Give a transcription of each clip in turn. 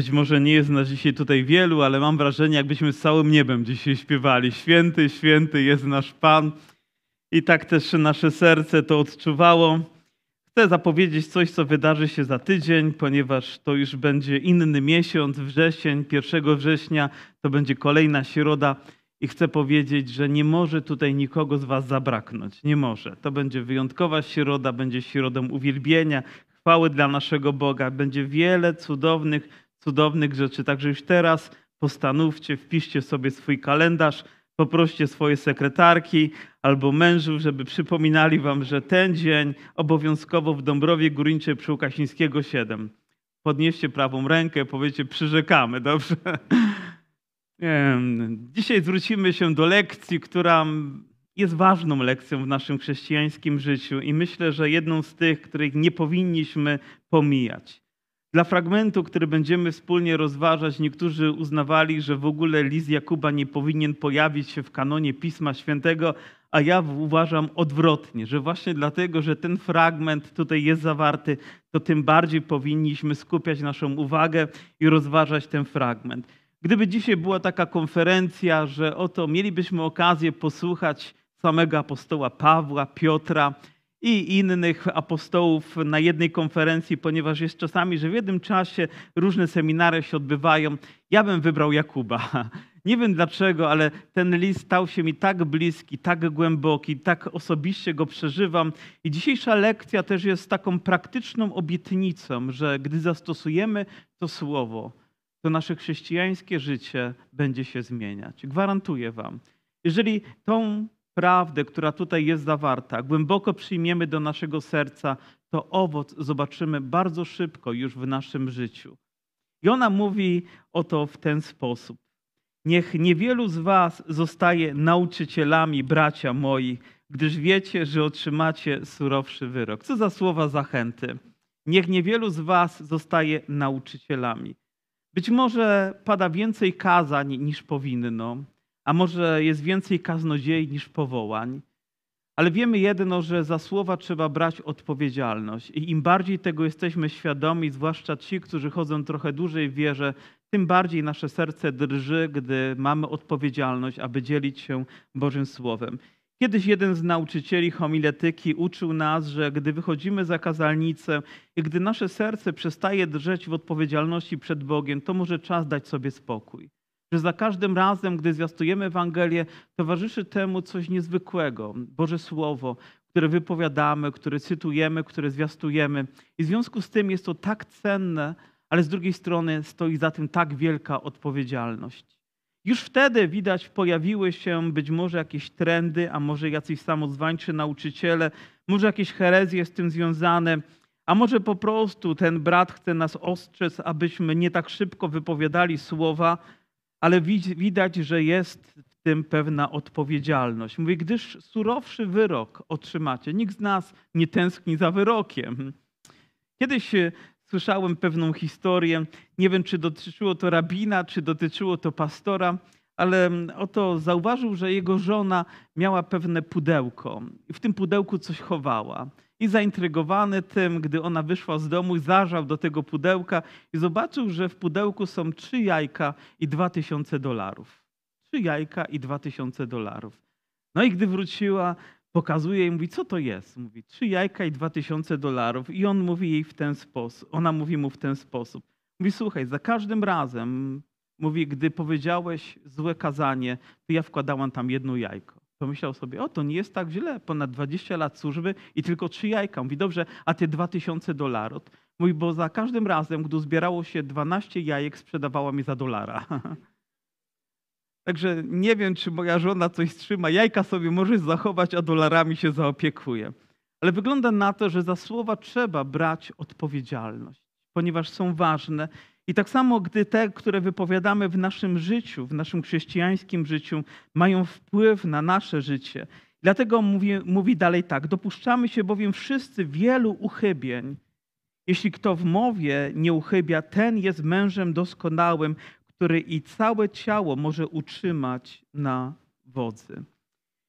Być może nie jest nas dzisiaj tutaj wielu, ale mam wrażenie, jakbyśmy z całym niebem dzisiaj śpiewali. Święty, święty jest nasz Pan. I tak też nasze serce to odczuwało. Chcę zapowiedzieć coś, co wydarzy się za tydzień, ponieważ to już będzie inny miesiąc, wrzesień, 1 września to będzie kolejna środa. I chcę powiedzieć, że nie może tutaj nikogo z Was zabraknąć. Nie może. To będzie wyjątkowa środa, będzie środą uwielbienia, chwały dla naszego Boga. Będzie wiele cudownych cudownych rzeczy. Także już teraz postanówcie, wpiszcie sobie swój kalendarz, poproście swoje sekretarki albo mężów, żeby przypominali wam, że ten dzień obowiązkowo w Dąbrowie Górniczej przy Łukasińskiego 7. Podnieście prawą rękę, powiecie przyrzekamy, dobrze? Dzisiaj zwrócimy się do lekcji, która jest ważną lekcją w naszym chrześcijańskim życiu i myślę, że jedną z tych, których nie powinniśmy pomijać. Dla fragmentu, który będziemy wspólnie rozważać, niektórzy uznawali, że w ogóle list Jakuba nie powinien pojawić się w kanonie Pisma Świętego, a ja uważam odwrotnie, że właśnie dlatego, że ten fragment tutaj jest zawarty, to tym bardziej powinniśmy skupiać naszą uwagę i rozważać ten fragment. Gdyby dzisiaj była taka konferencja, że oto mielibyśmy okazję posłuchać samego apostoła Pawła, Piotra, i innych apostołów na jednej konferencji, ponieważ jest czasami, że w jednym czasie różne seminaria się odbywają. Ja bym wybrał Jakuba. Nie wiem dlaczego, ale ten list stał się mi tak bliski, tak głęboki, tak osobiście go przeżywam. I dzisiejsza lekcja też jest taką praktyczną obietnicą, że gdy zastosujemy to słowo, to nasze chrześcijańskie życie będzie się zmieniać. Gwarantuję Wam. Jeżeli tą prawdę, która tutaj jest zawarta, głęboko przyjmiemy do naszego serca, to owoc zobaczymy bardzo szybko już w naszym życiu. I ona mówi o to w ten sposób. Niech niewielu z was zostaje nauczycielami, bracia moi, gdyż wiecie, że otrzymacie surowszy wyrok. Co za słowa zachęty. Niech niewielu z was zostaje nauczycielami. Być może pada więcej kazań niż powinno, a może jest więcej kaznodziei niż powołań. Ale wiemy jedno, że za słowa trzeba brać odpowiedzialność. I im bardziej tego jesteśmy świadomi, zwłaszcza ci, którzy chodzą trochę dłużej w wierze, tym bardziej nasze serce drży, gdy mamy odpowiedzialność, aby dzielić się Bożym Słowem. Kiedyś jeden z nauczycieli homiletyki uczył nas, że gdy wychodzimy za kazalnicę i gdy nasze serce przestaje drżeć w odpowiedzialności przed Bogiem, to może czas dać sobie spokój że za każdym razem, gdy zwiastujemy Ewangelię, towarzyszy temu coś niezwykłego. Boże Słowo, które wypowiadamy, które cytujemy, które zwiastujemy. I w związku z tym jest to tak cenne, ale z drugiej strony stoi za tym tak wielka odpowiedzialność. Już wtedy widać, pojawiły się być może jakieś trendy, a może jacyś samozwańczy nauczyciele, może jakieś herezje z tym związane, a może po prostu ten brat chce nas ostrzec, abyśmy nie tak szybko wypowiadali słowa, ale widać, że jest w tym pewna odpowiedzialność. Mówi, gdyż surowszy wyrok otrzymacie. Nikt z nas nie tęskni za wyrokiem. Kiedyś e, słyszałem pewną historię, nie wiem, czy dotyczyło to rabina, czy dotyczyło to pastora, ale oto zauważył, że jego żona miała pewne pudełko i w tym pudełku coś chowała. I zaintrygowany tym, gdy ona wyszła z domu, zajrzał do tego pudełka i zobaczył, że w pudełku są trzy jajka i dwa tysiące dolarów. Trzy jajka i dwa tysiące dolarów. No i gdy wróciła, pokazuje i mówi, co to jest? Mówi, trzy jajka i dwa tysiące dolarów. I on mówi jej w ten sposób, ona mówi mu w ten sposób. Mówi, słuchaj, za każdym razem, mówi, gdy powiedziałeś złe kazanie, to ja wkładałam tam jedno jajko. Pomyślał sobie, o to nie jest tak źle, ponad 20 lat służby i tylko trzy jajka. Mówi, dobrze, a te 2000 dolarów? Mówi, bo za każdym razem, gdy zbierało się 12 jajek, sprzedawała mi za dolara. Także nie wiem, czy moja żona coś trzyma. Jajka sobie możesz zachować, a dolarami się zaopiekuje. Ale wygląda na to, że za słowa trzeba brać odpowiedzialność, ponieważ są ważne i tak samo, gdy te, które wypowiadamy w naszym życiu, w naszym chrześcijańskim życiu, mają wpływ na nasze życie. Dlatego mówi, mówi dalej tak: Dopuszczamy się bowiem wszyscy wielu uchybień. Jeśli kto w mowie nie uchybia, ten jest mężem doskonałym, który i całe ciało może utrzymać na wodzy.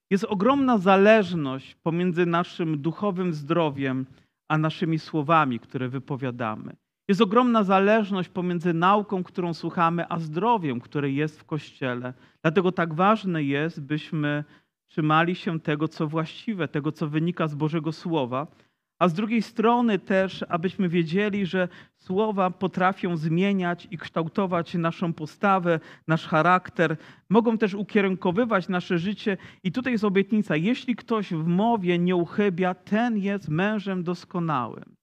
Jest ogromna zależność pomiędzy naszym duchowym zdrowiem a naszymi słowami, które wypowiadamy. Jest ogromna zależność pomiędzy nauką, którą słuchamy, a zdrowiem, które jest w Kościele. Dlatego tak ważne jest, byśmy trzymali się tego, co właściwe, tego, co wynika z Bożego Słowa, a z drugiej strony też, abyśmy wiedzieli, że słowa potrafią zmieniać i kształtować naszą postawę, nasz charakter, mogą też ukierunkowywać nasze życie. I tutaj jest obietnica: jeśli ktoś w mowie nie uchybia, ten jest mężem doskonałym.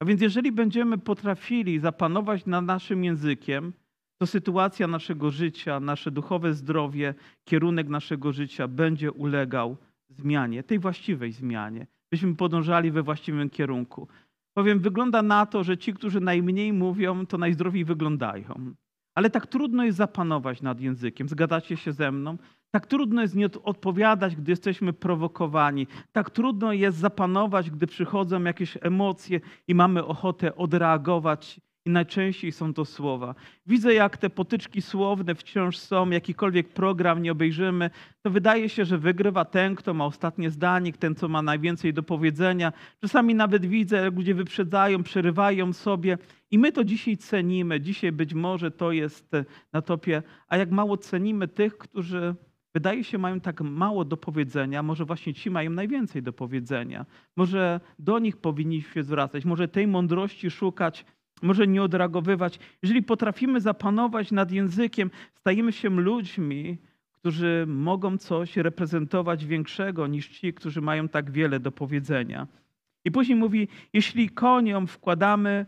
A więc, jeżeli będziemy potrafili zapanować nad naszym językiem, to sytuacja naszego życia, nasze duchowe zdrowie, kierunek naszego życia będzie ulegał zmianie, tej właściwej zmianie byśmy podążali we właściwym kierunku. Powiem, wygląda na to, że ci, którzy najmniej mówią, to najzdrowiej wyglądają. Ale tak trudno jest zapanować nad językiem. Zgadacie się ze mną? Tak trudno jest nie odpowiadać, gdy jesteśmy prowokowani. Tak trudno jest zapanować, gdy przychodzą jakieś emocje i mamy ochotę odreagować i najczęściej są to słowa. Widzę, jak te potyczki słowne wciąż są, jakikolwiek program nie obejrzymy, to wydaje się, że wygrywa ten, kto ma ostatnie zdanie, ten, co ma najwięcej do powiedzenia. Czasami nawet widzę, jak ludzie wyprzedzają, przerywają sobie i my to dzisiaj cenimy. Dzisiaj być może to jest na topie, a jak mało cenimy tych, którzy wydaje się mają tak mało do powiedzenia, może właśnie ci mają najwięcej do powiedzenia. Może do nich powinniśmy zwracać, może tej mądrości szukać, może nie odreagowywać. Jeżeli potrafimy zapanować nad językiem, stajemy się ludźmi, którzy mogą coś reprezentować większego niż ci, którzy mają tak wiele do powiedzenia. I później mówi, jeśli koniom wkładamy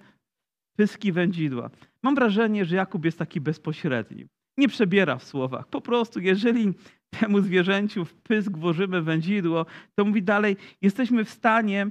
pyski wędzidła. Mam wrażenie, że Jakub jest taki bezpośredni. Nie przebiera w słowach. Po prostu, jeżeli temu zwierzęciu w pysk włożymy wędzidło, to mówi dalej, jesteśmy w stanie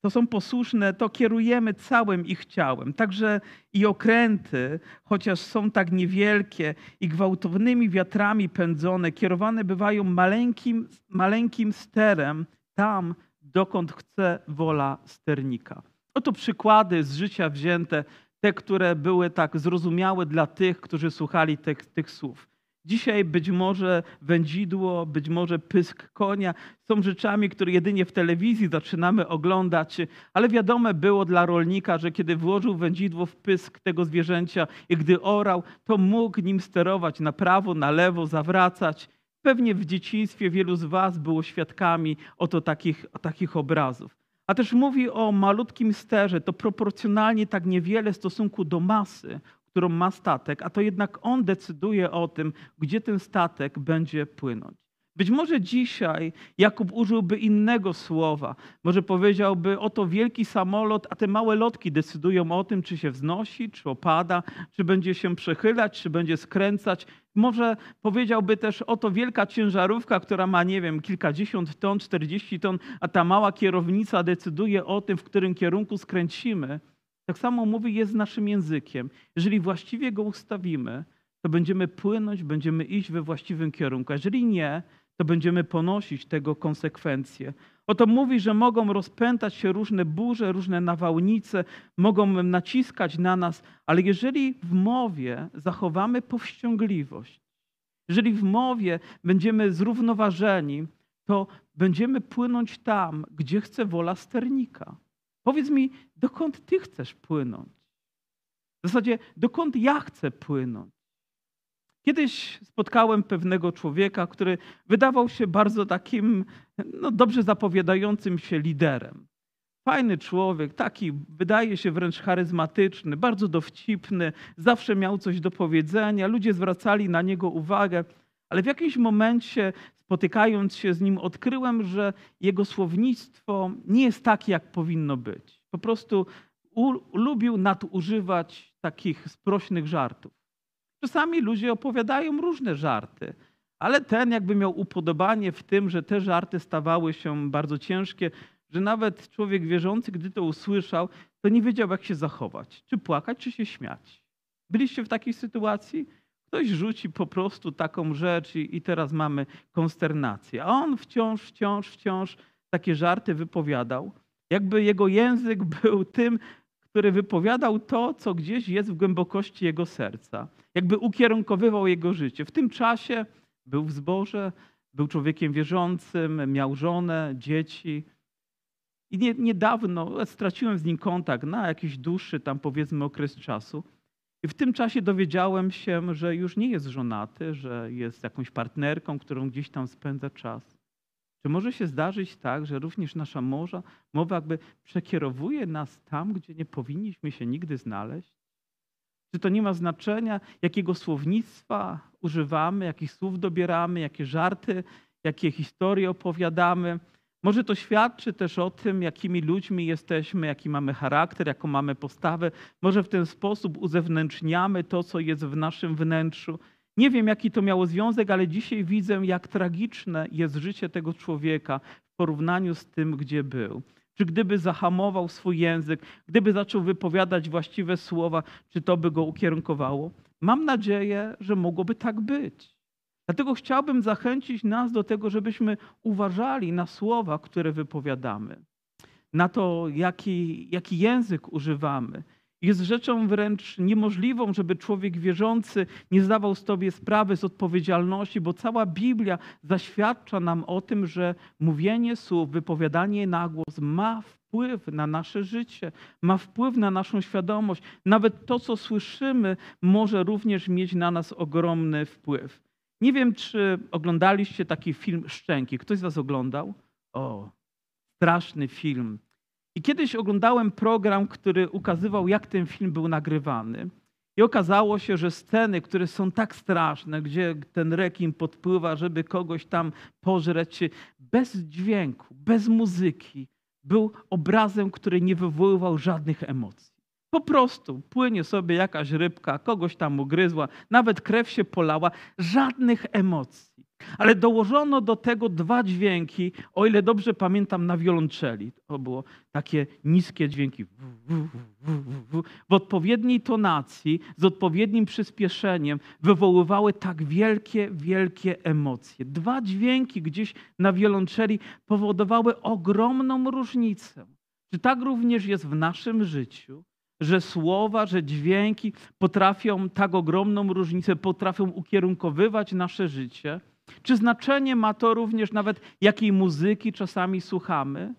to są posłuszne, to kierujemy całym ich ciałem. Także i okręty, chociaż są tak niewielkie i gwałtownymi wiatrami pędzone, kierowane bywają maleńkim, maleńkim sterem tam, dokąd chce wola sternika. Oto przykłady z życia wzięte, te, które były tak zrozumiałe dla tych, którzy słuchali tych, słów. Dzisiaj być może wędzidło, być może pysk konia są rzeczami, które jedynie w telewizji zaczynamy oglądać, ale wiadome było dla rolnika, że kiedy włożył wędzidło w pysk tego zwierzęcia i gdy orał, to mógł nim sterować na prawo, na lewo, zawracać. Pewnie w dzieciństwie wielu z Was było świadkami oto takich, takich obrazów. A też mówi o malutkim sterze, to proporcjonalnie tak niewiele w stosunku do masy, którą ma statek, a to jednak on decyduje o tym, gdzie ten statek będzie płynąć. Być może dzisiaj Jakub użyłby innego słowa. Może powiedziałby: Oto wielki samolot, a te małe lotki decydują o tym, czy się wznosi, czy opada, czy będzie się przechylać, czy będzie skręcać. Może powiedziałby też: Oto wielka ciężarówka, która ma, nie wiem, kilkadziesiąt ton, czterdzieści ton, a ta mała kierownica decyduje o tym, w którym kierunku skręcimy. Tak samo mówi jest naszym językiem. Jeżeli właściwie go ustawimy, to będziemy płynąć, będziemy iść we właściwym kierunku. Jeżeli nie, to będziemy ponosić tego konsekwencje. Oto mówi, że mogą rozpętać się różne burze, różne nawałnice, mogą naciskać na nas, ale jeżeli w mowie zachowamy powściągliwość, jeżeli w mowie będziemy zrównoważeni, to będziemy płynąć tam, gdzie chce wola sternika. Powiedz mi, dokąd ty chcesz płynąć? W zasadzie, dokąd ja chcę płynąć? Kiedyś spotkałem pewnego człowieka, który wydawał się bardzo takim no, dobrze zapowiadającym się liderem. Fajny człowiek, taki wydaje się wręcz charyzmatyczny, bardzo dowcipny, zawsze miał coś do powiedzenia, ludzie zwracali na niego uwagę, ale w jakimś momencie spotykając się z nim, odkryłem, że jego słownictwo nie jest takie, jak powinno być. Po prostu lubił nadużywać takich sprośnych żartów. Czasami ludzie opowiadają różne żarty, ale ten jakby miał upodobanie w tym, że te żarty stawały się bardzo ciężkie, że nawet człowiek wierzący, gdy to usłyszał, to nie wiedział, jak się zachować. Czy płakać, czy się śmiać. Byliście w takiej sytuacji? Ktoś rzuci po prostu taką rzecz i, i teraz mamy konsternację. A on wciąż, wciąż, wciąż takie żarty wypowiadał. Jakby jego język był tym, który wypowiadał to, co gdzieś jest w głębokości jego serca. Jakby ukierunkowywał jego życie. W tym czasie był w zborze, był człowiekiem wierzącym, miał żonę, dzieci. I nie, niedawno straciłem z nim kontakt na jakiś dłuższy tam powiedzmy okres czasu. I w tym czasie dowiedziałem się, że już nie jest żonaty, że jest jakąś partnerką, którą gdzieś tam spędza czas. Czy może się zdarzyć tak, że również nasza morza, mowa jakby przekierowuje nas tam, gdzie nie powinniśmy się nigdy znaleźć? Czy to nie ma znaczenia, jakiego słownictwa używamy, jakich słów dobieramy, jakie żarty, jakie historie opowiadamy? Może to świadczy też o tym, jakimi ludźmi jesteśmy, jaki mamy charakter, jaką mamy postawę. Może w ten sposób uzewnętrzniamy to, co jest w naszym wnętrzu. Nie wiem, jaki to miało związek, ale dzisiaj widzę, jak tragiczne jest życie tego człowieka w porównaniu z tym, gdzie był. Czy gdyby zahamował swój język, gdyby zaczął wypowiadać właściwe słowa, czy to by go ukierunkowało? Mam nadzieję, że mogłoby tak być. Dlatego chciałbym zachęcić nas do tego, żebyśmy uważali na słowa, które wypowiadamy, na to, jaki, jaki język używamy. Jest rzeczą wręcz niemożliwą, żeby człowiek wierzący nie zdawał sobie sprawy z odpowiedzialności, bo cała Biblia zaświadcza nam o tym, że mówienie słów, wypowiadanie na głos ma wpływ na nasze życie, ma wpływ na naszą świadomość. Nawet to, co słyszymy, może również mieć na nas ogromny wpływ. Nie wiem, czy oglądaliście taki film Szczęki. Ktoś z Was oglądał? O, straszny film. I kiedyś oglądałem program, który ukazywał, jak ten film był nagrywany. I okazało się, że sceny, które są tak straszne, gdzie ten rekin podpływa, żeby kogoś tam pożreć, bez dźwięku, bez muzyki, był obrazem, który nie wywoływał żadnych emocji. Po prostu płynie sobie jakaś rybka, kogoś tam ugryzła, nawet krew się polała, żadnych emocji. Ale dołożono do tego dwa dźwięki, o ile dobrze pamiętam, na wiolonczeli. To było takie niskie dźwięki. W odpowiedniej tonacji, z odpowiednim przyspieszeniem wywoływały tak wielkie, wielkie emocje. Dwa dźwięki gdzieś na wiolonczeli powodowały ogromną różnicę. Czy tak również jest w naszym życiu? że słowa, że dźwięki potrafią tak ogromną różnicę, potrafią ukierunkowywać nasze życie? Czy znaczenie ma to również nawet, jakiej muzyki czasami słuchamy?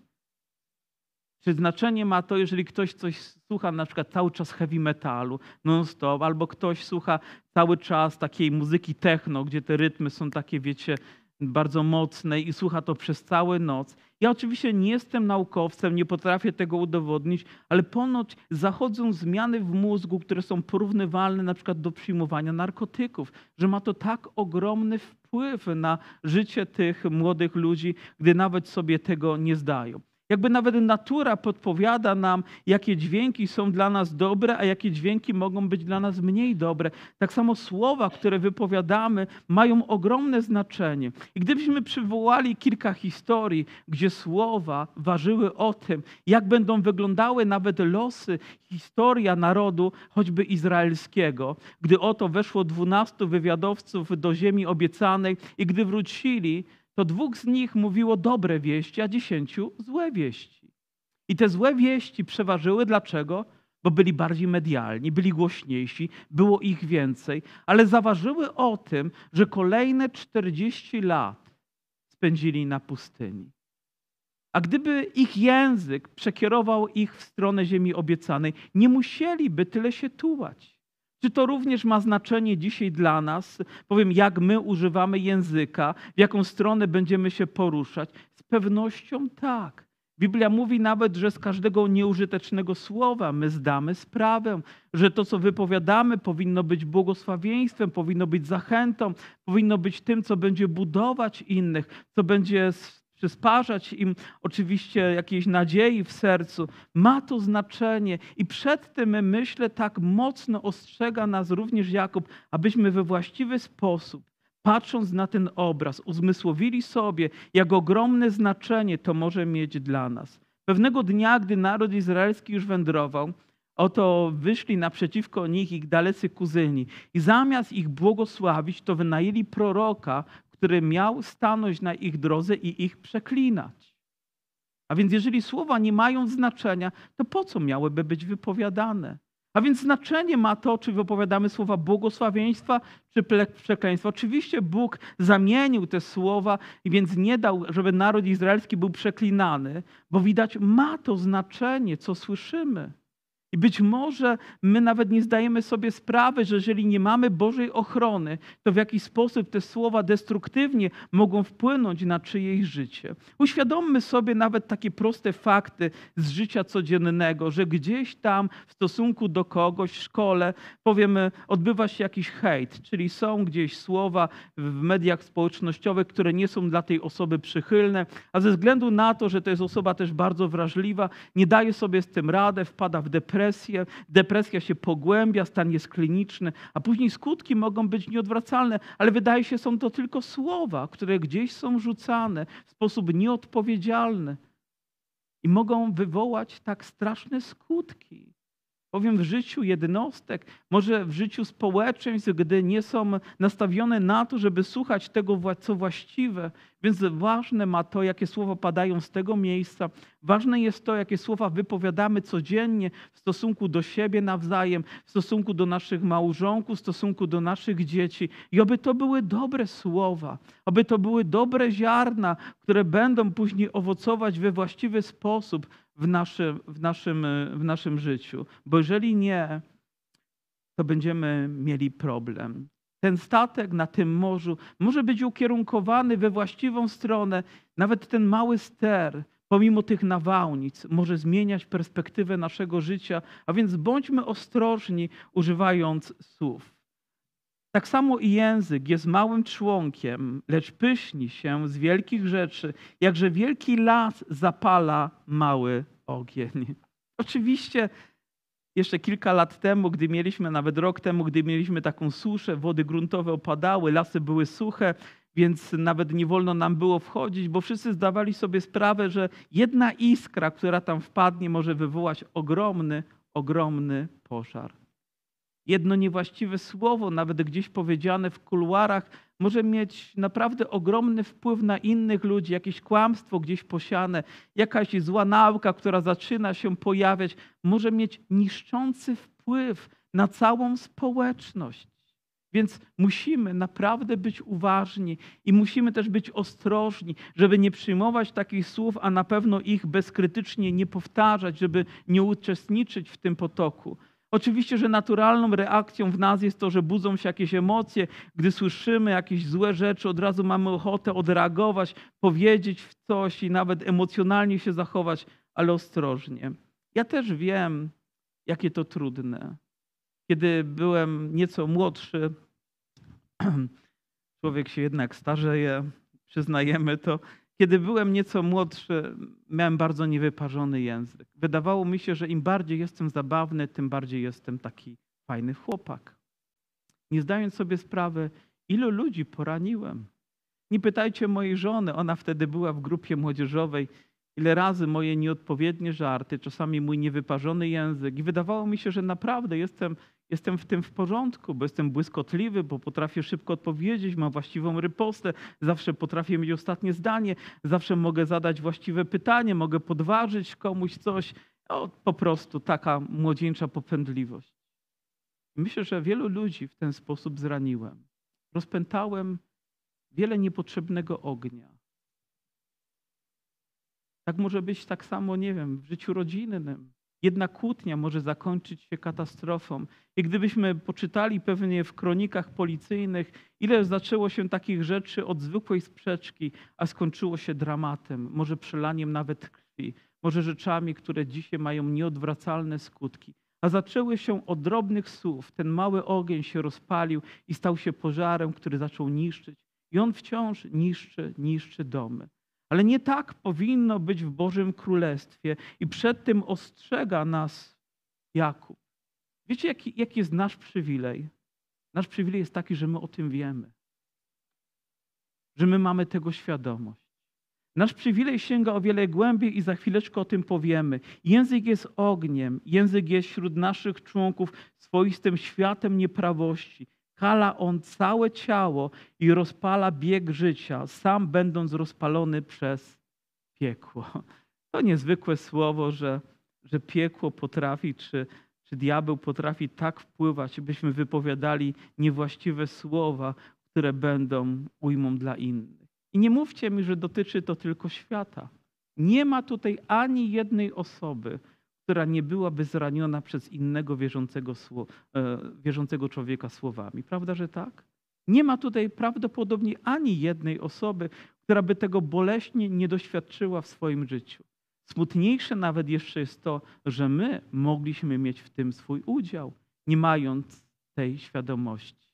Czy znaczenie ma to, jeżeli ktoś coś słucha, na przykład cały czas heavy metalu, non-stop, albo ktoś słucha cały czas takiej muzyki techno, gdzie te rytmy są takie, wiecie, bardzo mocnej i słucha to przez całą noc. Ja oczywiście nie jestem naukowcem, nie potrafię tego udowodnić, ale ponoć zachodzą zmiany w mózgu, które są porównywalne na przykład do przyjmowania narkotyków, że ma to tak ogromny wpływ na życie tych młodych ludzi, gdy nawet sobie tego nie zdają. Jakby nawet natura podpowiada nam, jakie dźwięki są dla nas dobre, a jakie dźwięki mogą być dla nas mniej dobre. Tak samo słowa, które wypowiadamy, mają ogromne znaczenie. I gdybyśmy przywołali kilka historii, gdzie słowa ważyły o tym, jak będą wyglądały nawet losy, historia narodu, choćby izraelskiego, gdy oto weszło dwunastu wywiadowców do ziemi obiecanej i gdy wrócili, to dwóch z nich mówiło dobre wieści, a dziesięciu złe wieści. I te złe wieści przeważyły. Dlaczego? Bo byli bardziej medialni, byli głośniejsi, było ich więcej, ale zaważyły o tym, że kolejne 40 lat spędzili na pustyni. A gdyby ich język przekierował ich w stronę ziemi obiecanej, nie musieliby tyle się tułać. Czy to również ma znaczenie dzisiaj dla nas? Powiem, jak my używamy języka, w jaką stronę będziemy się poruszać? Z pewnością tak. Biblia mówi nawet, że z każdego nieużytecznego słowa my zdamy sprawę, że to, co wypowiadamy, powinno być błogosławieństwem, powinno być zachętą, powinno być tym, co będzie budować innych, co będzie przysparzać im oczywiście jakiejś nadziei w sercu, ma to znaczenie. I przed tym, myślę, tak mocno ostrzega nas również Jakub, abyśmy we właściwy sposób, patrząc na ten obraz, uzmysłowili sobie, jak ogromne znaczenie to może mieć dla nas. Pewnego dnia, gdy naród izraelski już wędrował, Oto wyszli naprzeciwko nich ich dalecy kuzyni i zamiast ich błogosławić, to wynajęli proroka, który miał stanąć na ich drodze i ich przeklinać. A więc jeżeli słowa nie mają znaczenia, to po co miałyby być wypowiadane? A więc znaczenie ma to, czy wypowiadamy słowa błogosławieństwa, czy przekleństwa. Oczywiście Bóg zamienił te słowa i więc nie dał, żeby naród izraelski był przeklinany, bo widać ma to znaczenie, co słyszymy. I być może my nawet nie zdajemy sobie sprawy, że jeżeli nie mamy Bożej ochrony, to w jakiś sposób te słowa destruktywnie mogą wpłynąć na czyjeś życie. Uświadommy sobie nawet takie proste fakty z życia codziennego, że gdzieś tam w stosunku do kogoś w szkole, powiemy, odbywa się jakiś hejt, czyli są gdzieś słowa w mediach społecznościowych, które nie są dla tej osoby przychylne, a ze względu na to, że to jest osoba też bardzo wrażliwa, nie daje sobie z tym radę, wpada w depresję, depresję, depresja się pogłębia, stan jest kliniczny, a później skutki mogą być nieodwracalne, ale wydaje się, są to tylko słowa, które gdzieś są rzucane w sposób nieodpowiedzialny i mogą wywołać tak straszne skutki. Powiem w życiu jednostek, może w życiu społeczeństw, gdy nie są nastawione na to, żeby słuchać tego, co właściwe. Więc ważne ma to, jakie słowa padają z tego miejsca. Ważne jest to, jakie słowa wypowiadamy codziennie w stosunku do siebie nawzajem, w stosunku do naszych małżonków, w stosunku do naszych dzieci. I oby to były dobre słowa, oby to były dobre ziarna, które będą później owocować we właściwy sposób w naszym, w naszym, w naszym życiu. Bo jeżeli nie, to będziemy mieli problem. Ten statek na tym morzu może być ukierunkowany we właściwą stronę. Nawet ten mały ster, pomimo tych nawałnic, może zmieniać perspektywę naszego życia. A więc bądźmy ostrożni, używając słów. Tak samo i język jest małym członkiem, lecz pyśni się z wielkich rzeczy, jakże wielki las zapala mały ogień. Oczywiście jeszcze kilka lat temu, gdy mieliśmy, nawet rok temu, gdy mieliśmy taką suszę, wody gruntowe opadały, lasy były suche, więc nawet nie wolno nam było wchodzić, bo wszyscy zdawali sobie sprawę, że jedna iskra, która tam wpadnie, może wywołać ogromny, ogromny pożar. Jedno niewłaściwe słowo, nawet gdzieś powiedziane w kuluarach, może mieć naprawdę ogromny wpływ na innych ludzi, jakieś kłamstwo gdzieś posiane, jakaś zła nauka, która zaczyna się pojawiać, może mieć niszczący wpływ na całą społeczność. Więc musimy naprawdę być uważni i musimy też być ostrożni, żeby nie przyjmować takich słów, a na pewno ich bezkrytycznie nie powtarzać, żeby nie uczestniczyć w tym potoku. Oczywiście, że naturalną reakcją w nas jest to, że budzą się jakieś emocje. Gdy słyszymy jakieś złe rzeczy, od razu mamy ochotę odreagować, powiedzieć w coś i nawet emocjonalnie się zachować, ale ostrożnie. Ja też wiem, jakie to trudne. Kiedy byłem nieco młodszy, człowiek się jednak starzeje, przyznajemy to. Kiedy byłem nieco młodszy, miałem bardzo niewyparzony język. Wydawało mi się, że im bardziej jestem zabawny, tym bardziej jestem taki fajny chłopak. Nie zdając sobie sprawy, ilu ludzi poraniłem. Nie pytajcie mojej żony, ona wtedy była w grupie młodzieżowej, ile razy moje nieodpowiednie żarty, czasami mój niewyparzony język. I wydawało mi się, że naprawdę jestem Jestem w tym w porządku, bo jestem błyskotliwy, bo potrafię szybko odpowiedzieć, mam właściwą rypostę, zawsze potrafię mieć ostatnie zdanie, zawsze mogę zadać właściwe pytanie, mogę podważyć komuś coś. O, po prostu taka młodzieńcza popędliwość. Myślę, że wielu ludzi w ten sposób zraniłem. Rozpętałem wiele niepotrzebnego ognia. Tak może być tak samo, nie wiem, w życiu rodzinnym. Jedna kłótnia może zakończyć się katastrofą. I gdybyśmy poczytali pewnie w kronikach policyjnych, ile zaczęło się takich rzeczy od zwykłej sprzeczki, a skończyło się dramatem, może przelaniem nawet krwi, może rzeczami, które dzisiaj mają nieodwracalne skutki. A zaczęły się od drobnych słów. Ten mały ogień się rozpalił i stał się pożarem, który zaczął niszczyć. I on wciąż niszczy, niszczy domy. Ale nie tak powinno być w Bożym Królestwie i przed tym ostrzega nas Jakub. Wiecie, jaki, jaki jest nasz przywilej? Nasz przywilej jest taki, że my o tym wiemy, że my mamy tego świadomość. Nasz przywilej sięga o wiele głębiej i za chwileczkę o tym powiemy. Język jest ogniem, język jest wśród naszych członków swoistym światem nieprawości. Kala on całe ciało i rozpala bieg życia, sam będąc rozpalony przez piekło. To niezwykłe słowo, że, że piekło potrafi, czy czy diabeł potrafi tak wpływać, byśmy wypowiadali niewłaściwe słowa, które będą ujmą dla innych. I nie mówcie mi, że dotyczy to tylko świata. Nie ma tutaj ani jednej osoby, która nie byłaby zraniona przez innego wierzącego, e, wierzącego człowieka słowami. Prawda, że tak? Nie ma tutaj prawdopodobnie ani jednej osoby, która by tego boleśnie nie doświadczyła w swoim życiu. Smutniejsze nawet jeszcze jest to, że my mogliśmy mieć w tym swój udział, nie mając tej świadomości.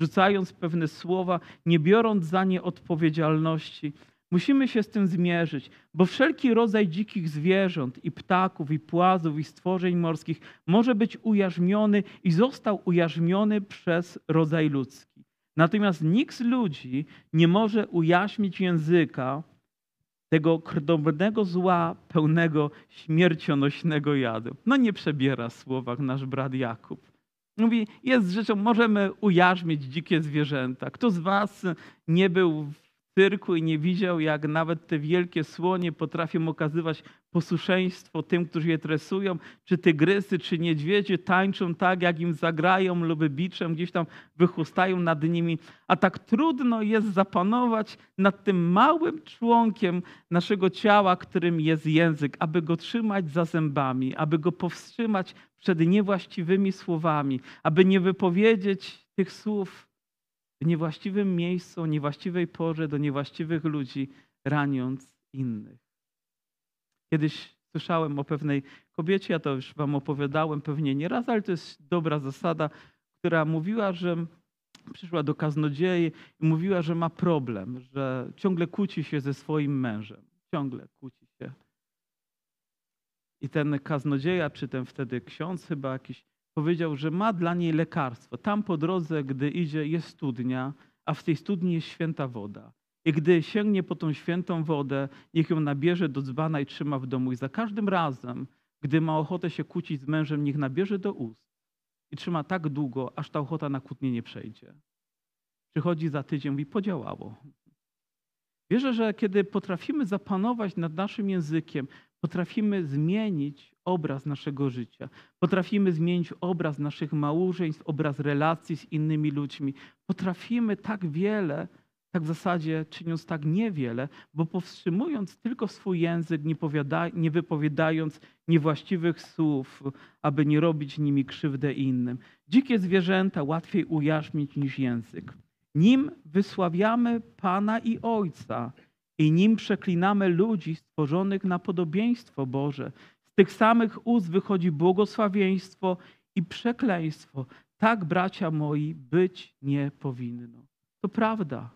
Rzucając pewne słowa, nie biorąc za nie odpowiedzialności, musimy się z tym zmierzyć, bo wszelki rodzaj dzikich zwierząt, i ptaków, i płazów, i stworzeń morskich może być ujarzmiony i został ujarzmiony przez rodzaj ludzki. Natomiast nikt z ludzi nie może ujaśnić języka tego krnąbrnego zła, pełnego śmiercionośnego jadu. No nie przebiera słowach nasz brat Jakub. Mówi, jest rzeczą, możemy ujarzmić dzikie zwierzęta. Kto z was nie był w cyrku i nie widział, jak nawet te wielkie słonie potrafią okazywać posłuszeństwo tym, którzy je tresują, czy tygrysy, czy niedźwiedzie tańczą tak, jak im zagrają lub biczem gdzieś tam wychustają nad nimi. A tak trudno jest zapanować nad tym małym członkiem naszego ciała, którym jest język, aby go trzymać za zębami, aby go powstrzymać przed niewłaściwymi słowami, aby nie wypowiedzieć tych słów w niewłaściwym miejscu, o niewłaściwej porze do niewłaściwych ludzi, raniąc innych. Kiedyś słyszałem o pewnej kobiecie, ja to już wam opowiadałem pewnie nie raz, ale to jest dobra zasada, która mówiła, że przyszła do kaznodziei i mówiła, że ma problem, że ciągle kłóci się ze swoim mężem. Ciągle kłóci się. I ten kaznodzieja, czy ten wtedy ksiądz chyba jakiś, powiedział, że ma dla niej lekarstwo. Tam po drodze, gdy idzie, jest studnia, a w tej studni jest święta woda. I gdy sięgnie po tą świętą wodę, niech ją nabierze do dzbana i trzyma w domu. I za każdym razem, gdy ma ochotę się kłócić z mężem, niech nabierze do ust i trzyma tak długo, aż ta ochota na kłótnię nie przejdzie. Przychodzi za tydzień i podziałało. Wierzę, że kiedy potrafimy zapanować nad naszym językiem, potrafimy zmienić obraz naszego życia. Potrafimy zmienić obraz naszych małżeństw, obraz relacji z innymi ludźmi. Potrafimy tak wiele, tak w zasadzie czyniąc tak niewiele, bo powstrzymując tylko swój język, nie, nie wypowiadając niewłaściwych słów, aby nie robić nimi krzywdę innym. Dzikie zwierzęta łatwiej ujarzmić niż język. Nim wysławiamy Pana i Ojca i nim przeklinamy ludzi stworzonych na podobieństwo Boże, z tych samych ust wychodzi błogosławieństwo i przekleństwo. Tak, bracia moi, być nie powinno. To prawda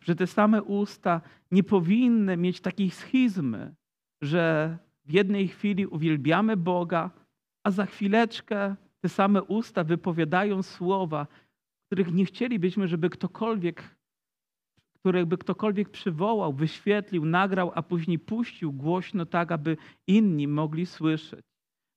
że te same usta nie powinny mieć takiej schizmy, że w jednej chwili uwielbiamy Boga, a za chwileczkę te same usta wypowiadają słowa, których nie chcielibyśmy, żeby ktokolwiek, które by ktokolwiek przywołał, wyświetlił, nagrał, a później puścił głośno tak, aby inni mogli słyszeć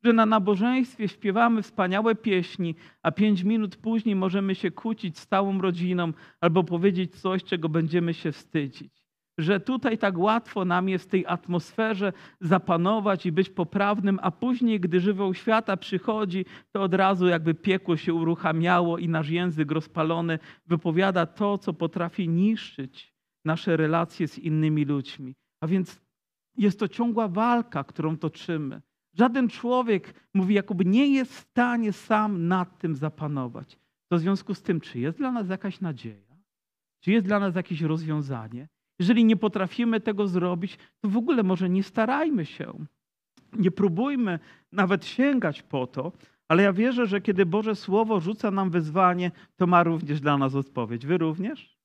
że na nabożeństwie śpiewamy wspaniałe pieśni, a pięć minut później możemy się kłócić z całą rodziną albo powiedzieć coś, czego będziemy się wstydzić. Że tutaj tak łatwo nam jest w tej atmosferze zapanować i być poprawnym, a później, gdy żywioł świata przychodzi, to od razu jakby piekło się uruchamiało i nasz język rozpalony wypowiada to, co potrafi niszczyć nasze relacje z innymi ludźmi. A więc jest to ciągła walka, którą toczymy. Żaden człowiek, mówi Jakub, nie jest w stanie sam nad tym zapanować. To w związku z tym, czy jest dla nas jakaś nadzieja? Czy jest dla nas jakieś rozwiązanie? Jeżeli nie potrafimy tego zrobić, to w ogóle może nie starajmy się. Nie próbujmy nawet sięgać po to, ale ja wierzę, że kiedy Boże Słowo rzuca nam wyzwanie, to ma również dla nas odpowiedź. Wy również?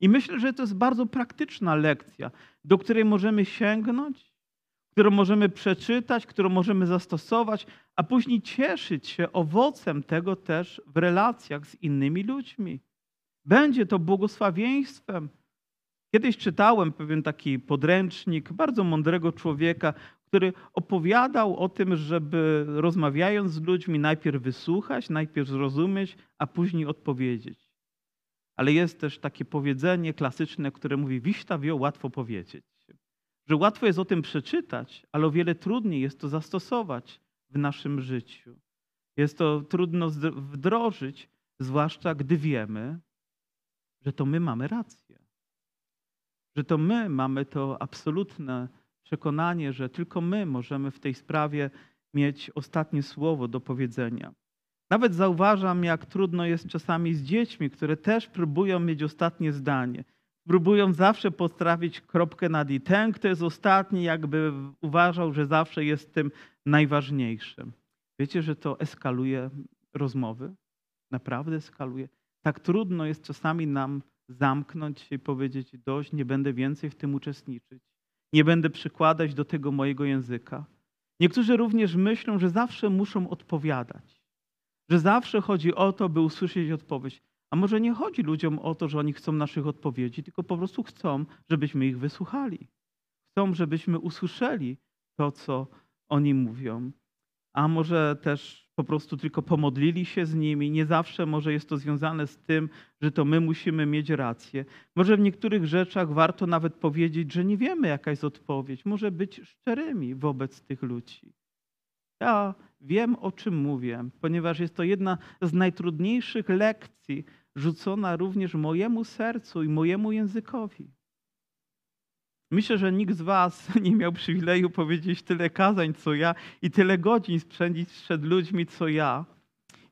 I myślę, że to jest bardzo praktyczna lekcja, do której możemy sięgnąć którą możemy przeczytać, którą możemy zastosować, a później cieszyć się owocem tego też w relacjach z innymi ludźmi. Będzie to błogosławieństwem. Kiedyś czytałem pewien taki podręcznik bardzo mądrego człowieka, który opowiadał o tym, żeby rozmawiając z ludźmi najpierw wysłuchać, najpierw zrozumieć, a później odpowiedzieć. Ale jest też takie powiedzenie klasyczne, które mówi: Wiśta wio, łatwo powiedzieć że łatwo jest o tym przeczytać, ale o wiele trudniej jest to zastosować. w naszym życiu. Jest to trudno wdrożyć, zwłaszcza gdy wiemy, że to my mamy rację. Że to my mamy to absolutne przekonanie, że tylko my możemy w tej sprawie mieć ostatnie słowo do powiedzenia. Nawet zauważam, jak trudno jest czasami z dziećmi, które też próbują mieć ostatnie zdanie. Próbują zawsze postawić kropkę nad i. Ten, kto jest ostatni, jakby uważał, że zawsze jest tym najważniejszym. Wiecie, że to eskaluje rozmowy? Naprawdę eskaluje. Tak trudno jest czasami nam zamknąć się i powiedzieć: Dość, nie będę więcej w tym uczestniczyć. Nie będę przykładać do tego mojego języka. Niektórzy również myślą, że zawsze muszą odpowiadać, że zawsze chodzi o to, by usłyszeć odpowiedź. A może nie chodzi ludziom o to, że oni chcą naszych odpowiedzi, tylko po prostu chcą, żebyśmy ich wysłuchali. Chcą, żebyśmy usłyszeli to, co oni mówią. A może też po prostu tylko pomodlili się z nimi. Nie zawsze może jest to związane z tym, że to my musimy mieć rację. Może w niektórych rzeczach warto nawet powiedzieć, że nie wiemy, jaka jest odpowiedź. Może być szczerymi wobec tych ludzi. Ja wiem, o czym mówię, ponieważ jest to jedna z najtrudniejszych lekcji, rzucona również mojemu sercu i mojemu językowi. Myślę, że nikt z Was nie miał przywileju powiedzieć tyle kazań, co ja, i tyle godzin spędzić przed ludźmi, co ja.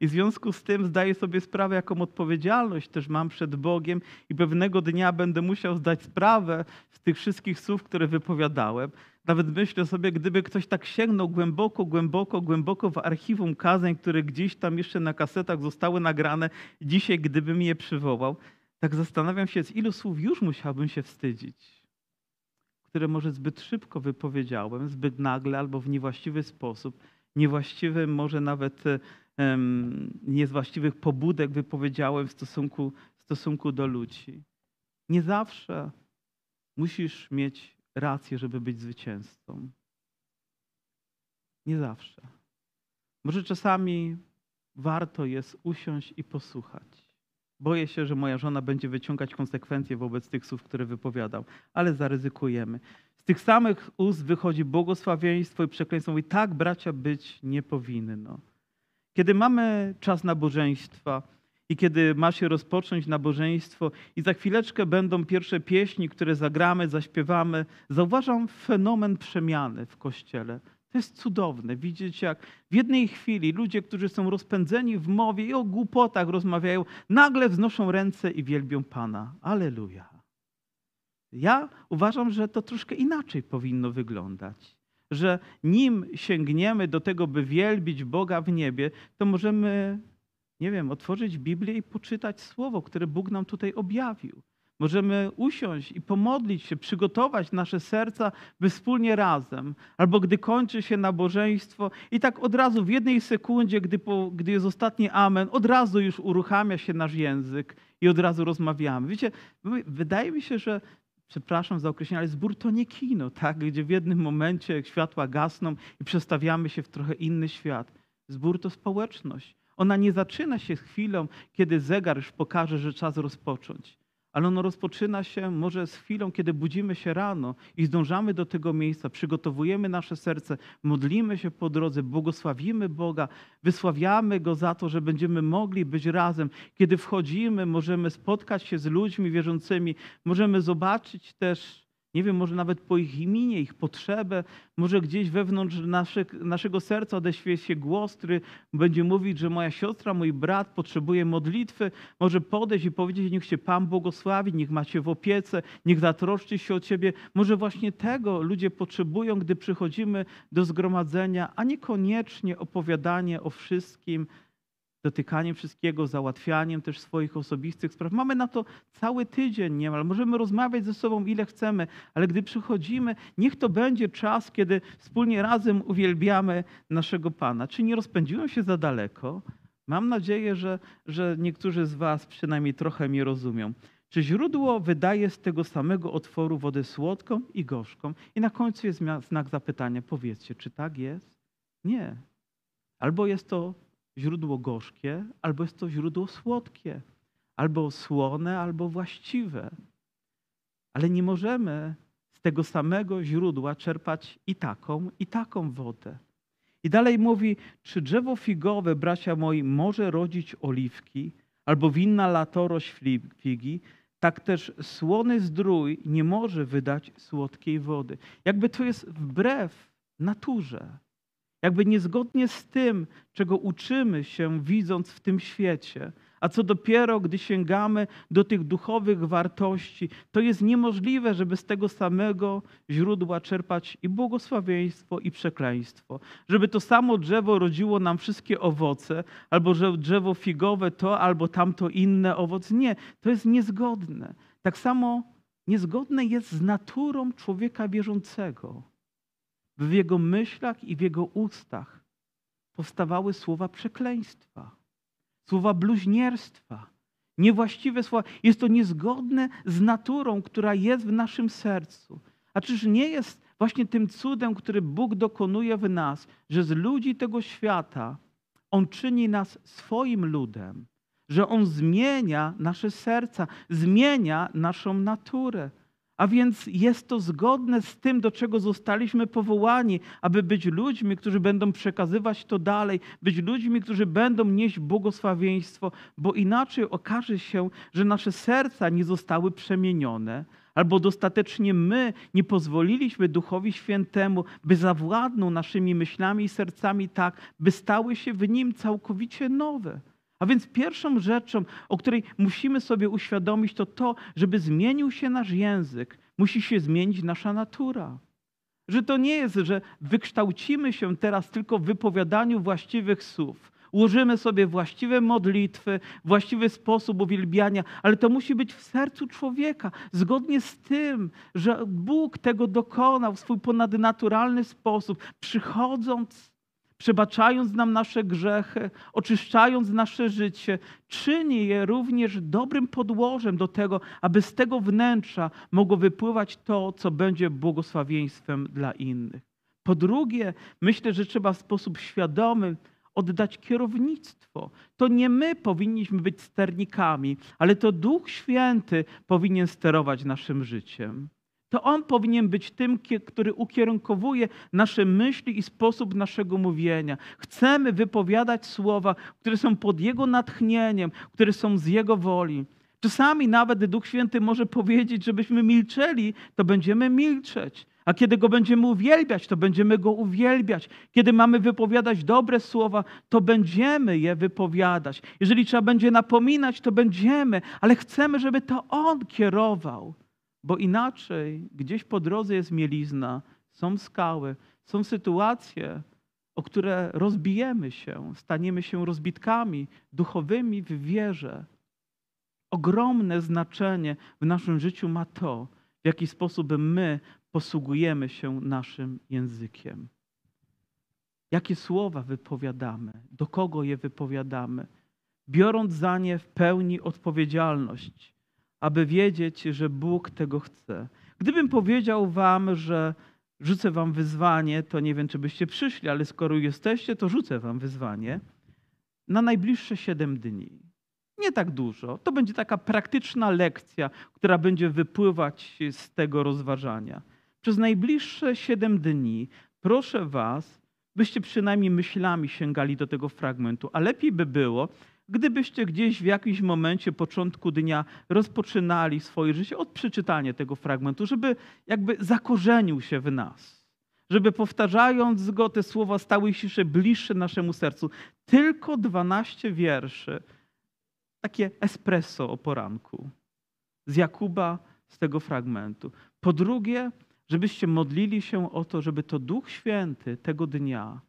I w związku z tym zdaję sobie sprawę, jaką odpowiedzialność też mam przed Bogiem, i pewnego dnia będę musiał zdać sprawę z tych wszystkich słów, które wypowiadałem. Nawet myślę sobie, gdyby ktoś tak sięgnął głęboko, głęboko, głęboko w archiwum kazań, które gdzieś tam jeszcze na kasetach zostały nagrane, dzisiaj gdybym je przywołał, tak zastanawiam się, z ilu słów już musiałbym się wstydzić które może zbyt szybko wypowiedziałem, zbyt nagle albo w niewłaściwy sposób, niewłaściwy, może nawet um, pobudek wypowiedziałem w stosunku, w stosunku do ludzi. Nie zawsze musisz mieć rację, żeby być zwycięzcą. Nie zawsze. Może czasami warto jest usiąść i posłuchać. Boję się, że moja żona będzie wyciągać konsekwencje wobec tych słów, które wypowiadał, ale zaryzykujemy. Z tych samych ust wychodzi błogosławieństwo i przekleństwo. I tak, bracia, być nie powinno. Kiedy mamy czas nabożeństwa i kiedy ma się rozpocząć nabożeństwo i za chwileczkę będą pierwsze pieśni, które zagramy, zaśpiewamy, zauważam fenomen przemiany w Kościele. To jest cudowne widzieć, jak w jednej chwili ludzie, którzy są rozpędzeni w mowie i o głupotach rozmawiają, nagle wznoszą ręce i wielbią Pana. Aleluja. Ja uważam, że to troszkę inaczej powinno wyglądać. Że nim sięgniemy do tego, by wielbić Boga w niebie, to możemy, nie wiem, otworzyć Biblię i poczytać słowo, które Bóg nam tutaj objawił. Możemy usiąść i pomodlić się, przygotować nasze serca, by wspólnie razem, albo gdy kończy się nabożeństwo i tak od razu w jednej sekundzie, gdy, po, gdy jest ostatni amen, od razu już uruchamia się nasz język i od razu rozmawiamy. Wiecie, wydaje mi się, że przepraszam za określenie, ale zbór to nie kino, tak? gdzie w jednym momencie światła gasną i przestawiamy się w trochę inny świat. Zbór to społeczność. Ona nie zaczyna się chwilą, kiedy zegar już pokaże, że czas rozpocząć ale ono rozpoczyna się może z chwilą, kiedy budzimy się rano i zdążamy do tego miejsca, przygotowujemy nasze serce, modlimy się po drodze, błogosławimy Boga, wysławiamy Go za to, że będziemy mogli być razem. Kiedy wchodzimy, możemy spotkać się z ludźmi wierzącymi, możemy zobaczyć też nie wiem, może nawet po ich imieniu, ich potrzebę, może gdzieś wewnątrz nasze, naszego serca odeświe się głos, który będzie mówić, że moja siostra, mój brat potrzebuje modlitwy. Może podejść i powiedzieć, niech się Pan błogosławi, niech macie w opiece, niech zatroszczy się o Ciebie. Może właśnie tego ludzie potrzebują, gdy przychodzimy do zgromadzenia, a niekoniecznie opowiadanie o wszystkim, dotykaniem wszystkiego, załatwianiem też swoich osobistych spraw. Mamy na to cały tydzień niemal. Możemy rozmawiać ze sobą ile chcemy, ale gdy przychodzimy, niech to będzie czas, kiedy wspólnie razem uwielbiamy naszego Pana. Czy nie rozpędziłem się za daleko? Mam nadzieję, że, że niektórzy z Was przynajmniej trochę mnie rozumią. Czy źródło wydaje z tego samego otworu wodę słodką i gorzką? I na końcu jest znak zapytania. Powiedzcie, czy tak jest? Nie. Albo jest to źródło gorzkie, albo jest to źródło słodkie, albo słone, albo właściwe. Ale nie możemy z tego samego źródła czerpać i taką, i taką wodę. I dalej mówi, czy drzewo figowe, bracia moi, może rodzić oliwki, albo winna latorość figi, tak też słony zdrój nie może wydać słodkiej wody. Jakby to jest wbrew naturze. Jakby niezgodnie z tym, czego uczymy się, widząc w tym świecie. A co dopiero, gdy sięgamy do tych duchowych wartości, to jest niemożliwe, żeby z tego samego źródła czerpać i błogosławieństwo, i przekleństwo. Żeby to samo drzewo rodziło nam wszystkie owoce, albo że drzewo figowe to, albo tamto inne owoc. Nie, to jest niezgodne. Tak samo niezgodne jest z naturą człowieka wierzącego. W jego myślach i w jego ustach powstawały słowa przekleństwa słowa bluźnierstwa, niewłaściwe słowa. Jest to niezgodne z naturą, która jest w naszym sercu. A czyż nie jest właśnie tym cudem, który Bóg dokonuje w nas, że z ludzi tego świata On czyni nas swoim ludem, że On zmienia nasze serca, zmienia naszą naturę. A więc jest to zgodne z tym, do czego zostaliśmy powołani, aby być ludźmi, którzy będą przekazywać to dalej, być ludźmi, którzy będą nieść błogosławieństwo, bo inaczej okaże się, że nasze serca nie zostały przemienione, albo dostatecznie my nie pozwoliliśmy Duchowi Świętemu, by zawładnął naszymi myślami i sercami tak, by stały się w nim całkowicie nowe. A więc pierwszą rzeczą, o której musimy sobie uświadomić, to to, żeby zmienił się nasz język, musi się zmienić nasza natura. Że to nie jest, że wykształcimy się teraz tylko w wypowiadaniu właściwych słów. Ułożymy sobie właściwe modlitwy, właściwy sposób uwielbiania, ale to musi być w sercu człowieka, zgodnie z tym, że Bóg tego dokonał w swój ponadnaturalny sposób, przychodząc przebaczając nam nasze grzechy, oczyszczając nasze życie, czyni je również dobrym podłożem do tego, aby z tego wnętrza mogło wypływać to, co będzie błogosławieństwem dla innych. Po drugie, myślę, że trzeba w sposób świadomy oddać kierownictwo. To nie my powinniśmy być sternikami, ale to Duch Święty powinien sterować naszym życiem. To On powinien być tym, który ukierunkowuje nasze myśli i sposób naszego mówienia. Chcemy wypowiadać słowa, które są pod Jego natchnieniem, które są z Jego woli. Czasami nawet Duch Święty może powiedzieć, żebyśmy milczeli, to będziemy milczeć. A kiedy Go będziemy uwielbiać, to będziemy Go uwielbiać. Kiedy mamy wypowiadać dobre słowa, to będziemy je wypowiadać. Jeżeli trzeba będzie napominać, to będziemy, ale chcemy, żeby to On kierował. Bo inaczej gdzieś po drodze jest mielizna, są skały, są sytuacje, o które rozbijemy się, staniemy się rozbitkami duchowymi w wierze. Ogromne znaczenie w naszym życiu ma to, w jaki sposób my posługujemy się naszym językiem. Jakie słowa wypowiadamy, do kogo je wypowiadamy, biorąc za nie w pełni odpowiedzialność aby wiedzieć, że Bóg tego chce. Gdybym powiedział wam, że rzucę wam wyzwanie, to nie wiem, czy byście przyszli, ale skoro jesteście, to rzucę wam wyzwanie na najbliższe siedem dni. Nie tak dużo. To będzie taka praktyczna lekcja, która będzie wypływać z tego rozważania. Przez najbliższe siedem dni proszę was, byście przynajmniej myślami sięgali do tego fragmentu, a lepiej by było, Gdybyście gdzieś w jakimś momencie, początku dnia rozpoczynali swoje życie od przeczytania tego fragmentu, żeby jakby zakorzenił się w nas, żeby powtarzając go te słowa stały się jeszcze bliższe naszemu sercu. Tylko 12 wierszy, takie espresso o poranku z Jakuba, z tego fragmentu. Po drugie, żebyście modlili się o to, żeby to Duch Święty tego dnia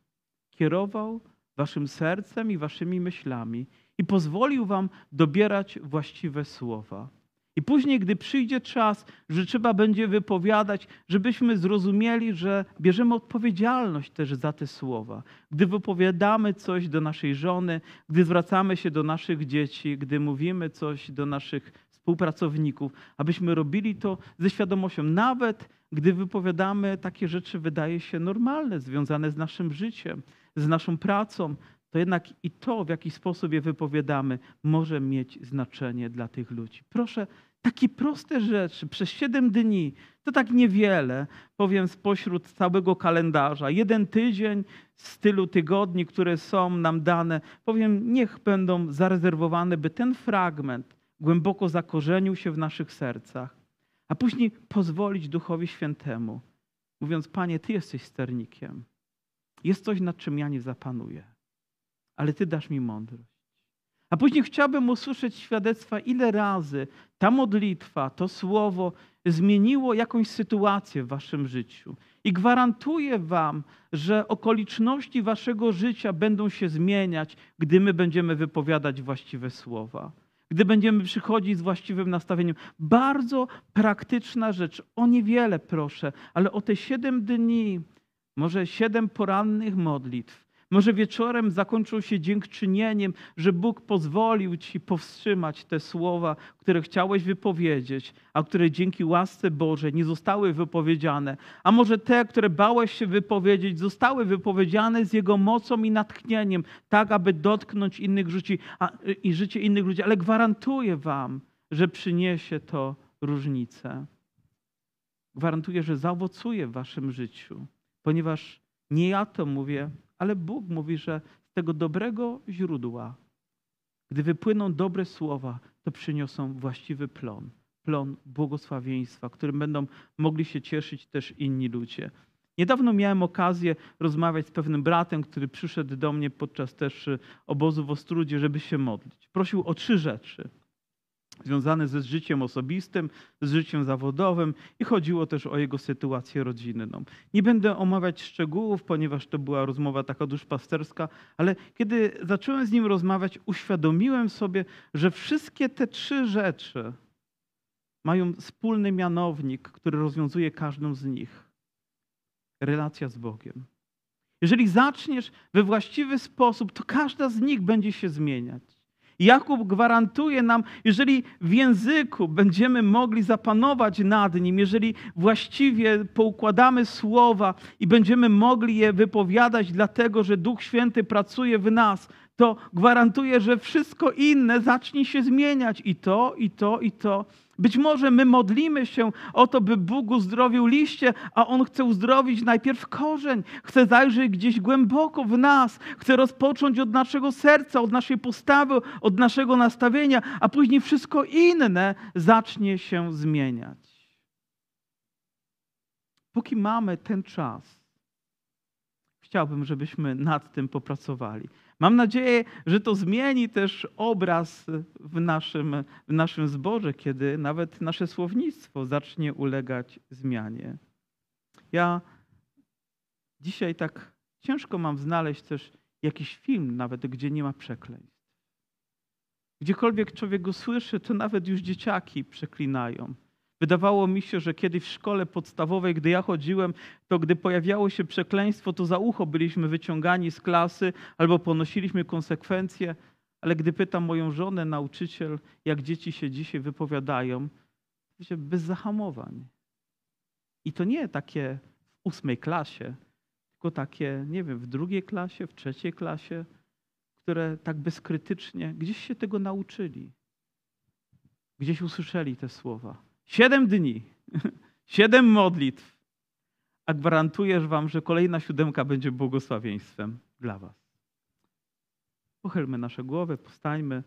kierował waszym sercem i waszymi myślami i pozwolił wam dobierać właściwe słowa. I później, gdy przyjdzie czas, że trzeba będzie wypowiadać, żebyśmy zrozumieli, że bierzemy odpowiedzialność też za te słowa. Gdy wypowiadamy coś do naszej żony, gdy zwracamy się do naszych dzieci, gdy mówimy coś do naszych współpracowników, abyśmy robili to ze świadomością, nawet gdy wypowiadamy takie rzeczy, wydaje się normalne, związane z naszym życiem, z naszą pracą, to jednak i to, w jaki sposób je wypowiadamy, może mieć znaczenie dla tych ludzi. Proszę Takie proste rzeczy przez siedem dni to tak niewiele, powiem, spośród całego kalendarza. Jeden tydzień z tylu tygodni, które są nam dane, powiem, niech będą zarezerwowane, by ten fragment głęboko zakorzenił się w naszych sercach, a później pozwolić Duchowi Świętemu, mówiąc: Panie, Ty jesteś sternikiem. Jest coś, nad czym ja nie zapanuję, ale Ty dasz mi mądrość. A później chciałbym usłyszeć świadectwa, ile razy ta modlitwa, to słowo zmieniło jakąś sytuację w waszym życiu. I gwarantuję wam, że okoliczności waszego życia będą się zmieniać, gdy my będziemy wypowiadać właściwe słowa. Gdy będziemy przychodzić z właściwym nastawieniem. Bardzo praktyczna rzecz. O niewiele proszę, ale o te siedem dni, może siedem porannych modlitw, może wieczorem zakończą się dziękczynieniem, że Bóg pozwolił ci powstrzymać te słowa, które chciałeś wypowiedzieć, a które dzięki łasce Bożej nie zostały wypowiedziane. A może te, które bałeś się wypowiedzieć, zostały wypowiedziane z Jego mocą i natchnieniem, tak aby dotknąć innych życi a, i życie innych ludzi. Ale gwarantuję Wam, że przyniesie to różnicę. Gwarantuję, że zaowocuje w Waszym życiu, ponieważ nie ja to mówię, ale Bóg mówi, że z tego dobrego źródła, gdy wypłyną dobre słowa, to przyniosą właściwy plon. Plon błogosławieństwa, którym będą mogli się cieszyć też inni ludzie. Niedawno miałem okazję rozmawiać z pewnym bratem, który przyszedł do mnie podczas też obozu w Ostrudzie, żeby się modlić. Prosił o trzy rzeczy związane ze życiem osobistym, z życiem zawodowym i chodziło też o jego sytuację rodzinną. Nie będę omawiać szczegółów, ponieważ to była rozmowa taka duszpasterska, ale kiedy zacząłem z nim rozmawiać, uświadomiłem sobie, że wszystkie te trzy rzeczy mają wspólny mianownik, który rozwiązuje każdą z nich. Relacja z Bogiem. Jeżeli zaczniesz we właściwy sposób, to każda z nich będzie się zmieniać. Jakub gwarantuje nam, jeżeli w języku będziemy mogli zapanować nad nim, jeżeli właściwie poukładamy słowa i będziemy mogli je wypowiadać, dlatego że Duch Święty pracuje w nas, to gwarantuje, że wszystko inne zacznie się zmieniać i to, i to, i to. Być może my modlimy się o to, by Bóg uzdrowił liście, a On chce uzdrowić najpierw korzeń, chce zajrzeć gdzieś głęboko w nas, chce rozpocząć od naszego serca, od naszej postawy, od naszego nastawienia, a później wszystko inne zacznie się zmieniać. Póki mamy ten czas, chciałbym, żebyśmy nad tym popracowali. Mam nadzieję, że to zmieni też obraz w naszym, w naszym zborze, kiedy nawet nasze słownictwo zacznie ulegać zmianie. Ja dzisiaj tak ciężko mam znaleźć też jakiś film, nawet gdzie nie ma przekleństw. Gdziekolwiek człowiek go słyszy, to nawet już dzieciaki przeklinają. Wydawało mi się, że kiedyś w szkole podstawowej, gdy ja chodziłem, to gdy pojawiało się przekleństwo, to za ucho byliśmy wyciągani z klasy albo ponosiliśmy konsekwencje. Ale gdy pytam moją żonę, nauczyciel, jak dzieci się dzisiaj wypowiadają, to bez zahamowań. I to nie takie w ósmej klasie, tylko takie, nie wiem, w drugiej klasie, w trzeciej klasie, które tak bezkrytycznie gdzieś się tego nauczyli. Gdzieś usłyszeli te słowa. Siedem dni, siedem modlitw, a gwarantujesz wam, że kolejna siódemka będzie błogosławieństwem dla was. Pochylmy nasze głowy, postańmy,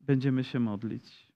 będziemy się modlić.